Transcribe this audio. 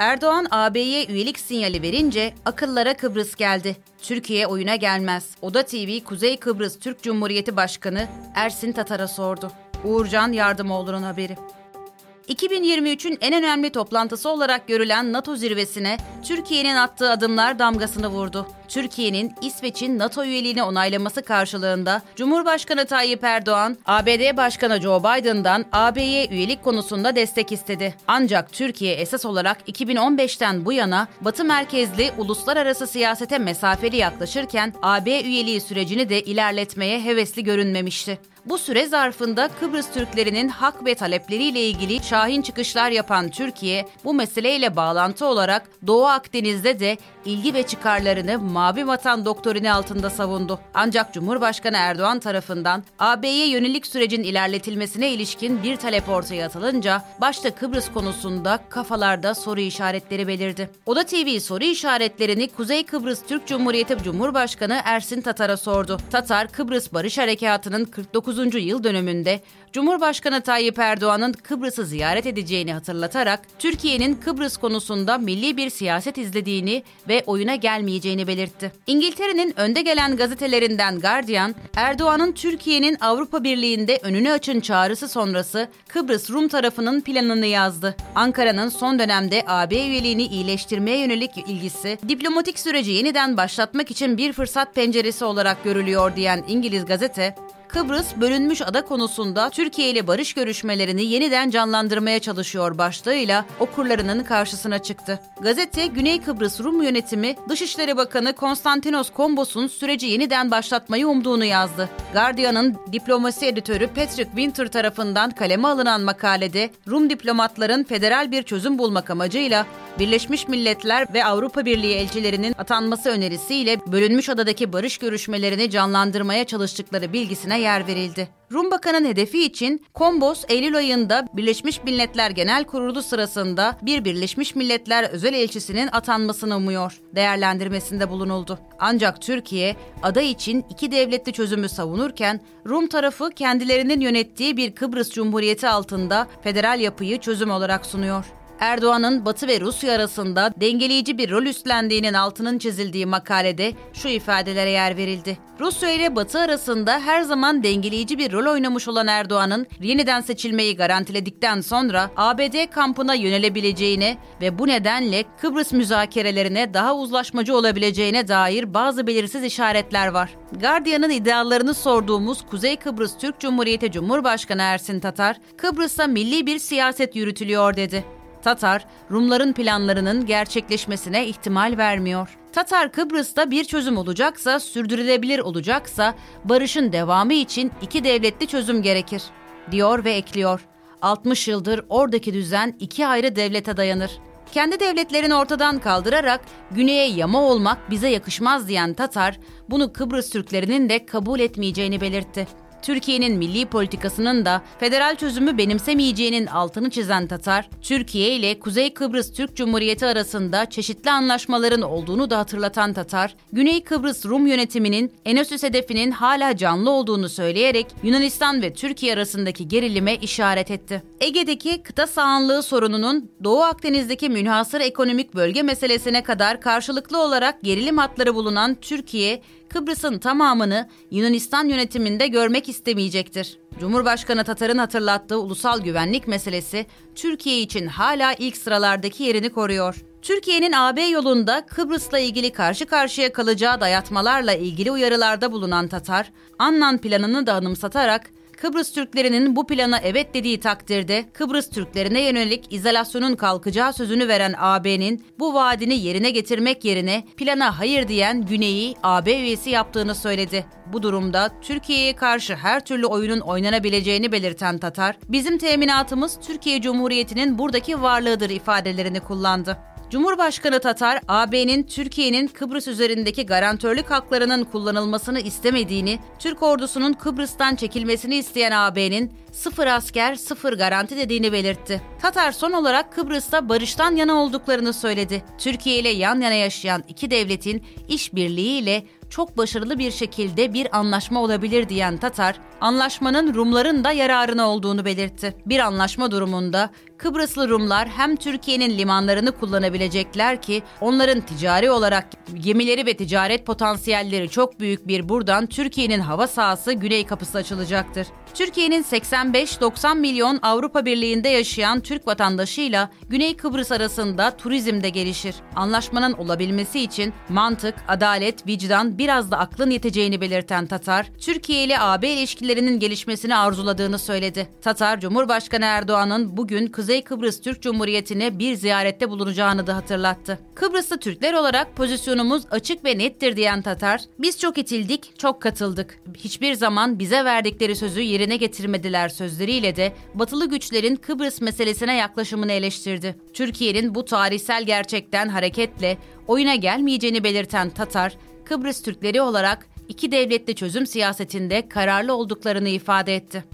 Erdoğan AB'ye üyelik sinyali verince akıllara Kıbrıs geldi. Türkiye oyuna gelmez. Oda TV Kuzey Kıbrıs Türk Cumhuriyeti Başkanı Ersin Tatar'a sordu. Uğurcan Yardımoğlu'nun haberi. 2023'ün en önemli toplantısı olarak görülen NATO zirvesine Türkiye'nin attığı adımlar damgasını vurdu. Türkiye'nin İsveç'in NATO üyeliğini onaylaması karşılığında Cumhurbaşkanı Tayyip Erdoğan, ABD Başkanı Joe Biden'dan AB'ye üyelik konusunda destek istedi. Ancak Türkiye esas olarak 2015'ten bu yana Batı merkezli uluslararası siyasete mesafeli yaklaşırken AB üyeliği sürecini de ilerletmeye hevesli görünmemişti. Bu süre zarfında Kıbrıs Türklerinin hak ve talepleriyle ilgili şahin çıkışlar yapan Türkiye, bu meseleyle bağlantı olarak Doğu Akdeniz'de de ilgi ve çıkarlarını Mavi Vatan doktrini altında savundu. Ancak Cumhurbaşkanı Erdoğan tarafından AB'ye yönelik sürecin ilerletilmesine ilişkin bir talep ortaya atılınca başta Kıbrıs konusunda kafalarda soru işaretleri belirdi. Oda TV soru işaretlerini Kuzey Kıbrıs Türk Cumhuriyeti Cumhurbaşkanı Ersin Tatar'a sordu. Tatar, Kıbrıs Barış Harekatı'nın 49. yıl dönümünde Cumhurbaşkanı Tayyip Erdoğan'ın Kıbrıs'ı ziyaret edeceğini hatırlatarak Türkiye'nin Kıbrıs konusunda milli bir siyaset izlediğini ve oyuna gelmeyeceğini belirtti. İngiltere'nin önde gelen gazetelerinden Guardian, Erdoğan'ın Türkiye'nin Avrupa Birliği'nde önünü açın çağrısı sonrası Kıbrıs Rum tarafının planını yazdı. Ankara'nın son dönemde AB üyeliğini iyileştirmeye yönelik ilgisi, diplomatik süreci yeniden başlatmak için bir fırsat penceresi olarak görülüyor diyen İngiliz gazete, Kıbrıs bölünmüş ada konusunda Türkiye ile barış görüşmelerini yeniden canlandırmaya çalışıyor başlığıyla okurlarının karşısına çıktı. Gazete Güney Kıbrıs Rum yönetimi Dışişleri Bakanı Konstantinos Kombos'un süreci yeniden başlatmayı umduğunu yazdı. Guardian'ın diplomasi editörü Patrick Winter tarafından kaleme alınan makalede Rum diplomatların federal bir çözüm bulmak amacıyla Birleşmiş Milletler ve Avrupa Birliği elçilerinin atanması önerisiyle bölünmüş adadaki barış görüşmelerini canlandırmaya çalıştıkları bilgisine yer verildi. Rum Bakan'ın hedefi için Kombos Eylül ayında Birleşmiş Milletler Genel Kurulu sırasında bir Birleşmiş Milletler özel elçisinin atanmasını umuyor. Değerlendirmesinde bulunuldu. Ancak Türkiye ada için iki devletli çözümü savunurken Rum tarafı kendilerinin yönettiği bir Kıbrıs Cumhuriyeti altında federal yapıyı çözüm olarak sunuyor. Erdoğan'ın Batı ve Rusya arasında dengeleyici bir rol üstlendiğinin altının çizildiği makalede şu ifadelere yer verildi. Rusya ile Batı arasında her zaman dengeleyici bir rol oynamış olan Erdoğan'ın yeniden seçilmeyi garantiledikten sonra ABD kampına yönelebileceğine ve bu nedenle Kıbrıs müzakerelerine daha uzlaşmacı olabileceğine dair bazı belirsiz işaretler var. Guardian'ın iddialarını sorduğumuz Kuzey Kıbrıs Türk Cumhuriyeti Cumhurbaşkanı Ersin Tatar, Kıbrıs'ta milli bir siyaset yürütülüyor dedi. Tatar, Rumların planlarının gerçekleşmesine ihtimal vermiyor. Tatar Kıbrıs'ta bir çözüm olacaksa, sürdürülebilir olacaksa barışın devamı için iki devletli çözüm gerekir, diyor ve ekliyor. 60 yıldır oradaki düzen iki ayrı devlete dayanır. Kendi devletlerini ortadan kaldırarak güneye yama olmak bize yakışmaz diyen Tatar, bunu Kıbrıs Türklerinin de kabul etmeyeceğini belirtti. Türkiye'nin milli politikasının da federal çözümü benimsemeyeceğinin altını çizen Tatar, Türkiye ile Kuzey Kıbrıs Türk Cumhuriyeti arasında çeşitli anlaşmaların olduğunu da hatırlatan Tatar, Güney Kıbrıs Rum yönetiminin Enosüs hedefinin hala canlı olduğunu söyleyerek Yunanistan ve Türkiye arasındaki gerilime işaret etti. Ege'deki kıta sahanlığı sorununun Doğu Akdeniz'deki münhasır ekonomik bölge meselesine kadar karşılıklı olarak gerilim hatları bulunan Türkiye, Kıbrıs'ın tamamını Yunanistan yönetiminde görmek istemeyecektir. Cumhurbaşkanı Tatar'ın hatırlattığı ulusal güvenlik meselesi Türkiye için hala ilk sıralardaki yerini koruyor. Türkiye'nin AB yolunda Kıbrıs'la ilgili karşı karşıya kalacağı dayatmalarla ilgili uyarılarda bulunan Tatar, Annan planını da anımsatarak Kıbrıs Türklerinin bu plana evet dediği takdirde Kıbrıs Türklerine yönelik izolasyonun kalkacağı sözünü veren AB'nin bu vaadini yerine getirmek yerine plana hayır diyen Güney'i AB üyesi yaptığını söyledi. Bu durumda Türkiye'ye karşı her türlü oyunun oynanabileceğini belirten Tatar, bizim teminatımız Türkiye Cumhuriyeti'nin buradaki varlığıdır ifadelerini kullandı. Cumhurbaşkanı Tatar, AB'nin Türkiye'nin Kıbrıs üzerindeki garantörlük haklarının kullanılmasını istemediğini, Türk ordusunun Kıbrıs'tan çekilmesini isteyen AB'nin sıfır asker, sıfır garanti dediğini belirtti. Tatar son olarak Kıbrıs'ta barıştan yana olduklarını söyledi. Türkiye ile yan yana yaşayan iki devletin işbirliğiyle çok başarılı bir şekilde bir anlaşma olabilir diyen Tatar, anlaşmanın Rumların da yararına olduğunu belirtti. Bir anlaşma durumunda Kıbrıslı Rumlar hem Türkiye'nin limanlarını kullanabilecekler ki onların ticari olarak gemileri ve ticaret potansiyelleri çok büyük bir buradan Türkiye'nin hava sahası güney kapısı açılacaktır. Türkiye'nin 85-90 milyon Avrupa Birliği'nde yaşayan Türk vatandaşıyla Güney Kıbrıs arasında turizm de gelişir. Anlaşmanın olabilmesi için mantık, adalet, vicdan biraz da aklın yeteceğini belirten Tatar, Türkiye ile AB ilişkilerinin gelişmesini arzuladığını söyledi. Tatar, Cumhurbaşkanı Erdoğan'ın bugün Kuzey Kıbrıs Türk Cumhuriyeti'ne bir ziyarette bulunacağını da hatırlattı. Kıbrıslı Türkler olarak pozisyonumuz açık ve nettir diyen Tatar, biz çok itildik, çok katıldık. Hiçbir zaman bize verdikleri sözü yerine getirmediler sözleriyle de batılı güçlerin Kıbrıs meselesine yaklaşımını eleştirdi. Türkiye'nin bu tarihsel gerçekten hareketle oyuna gelmeyeceğini belirten Tatar, Kıbrıs Türkleri olarak iki devletli çözüm siyasetinde kararlı olduklarını ifade etti.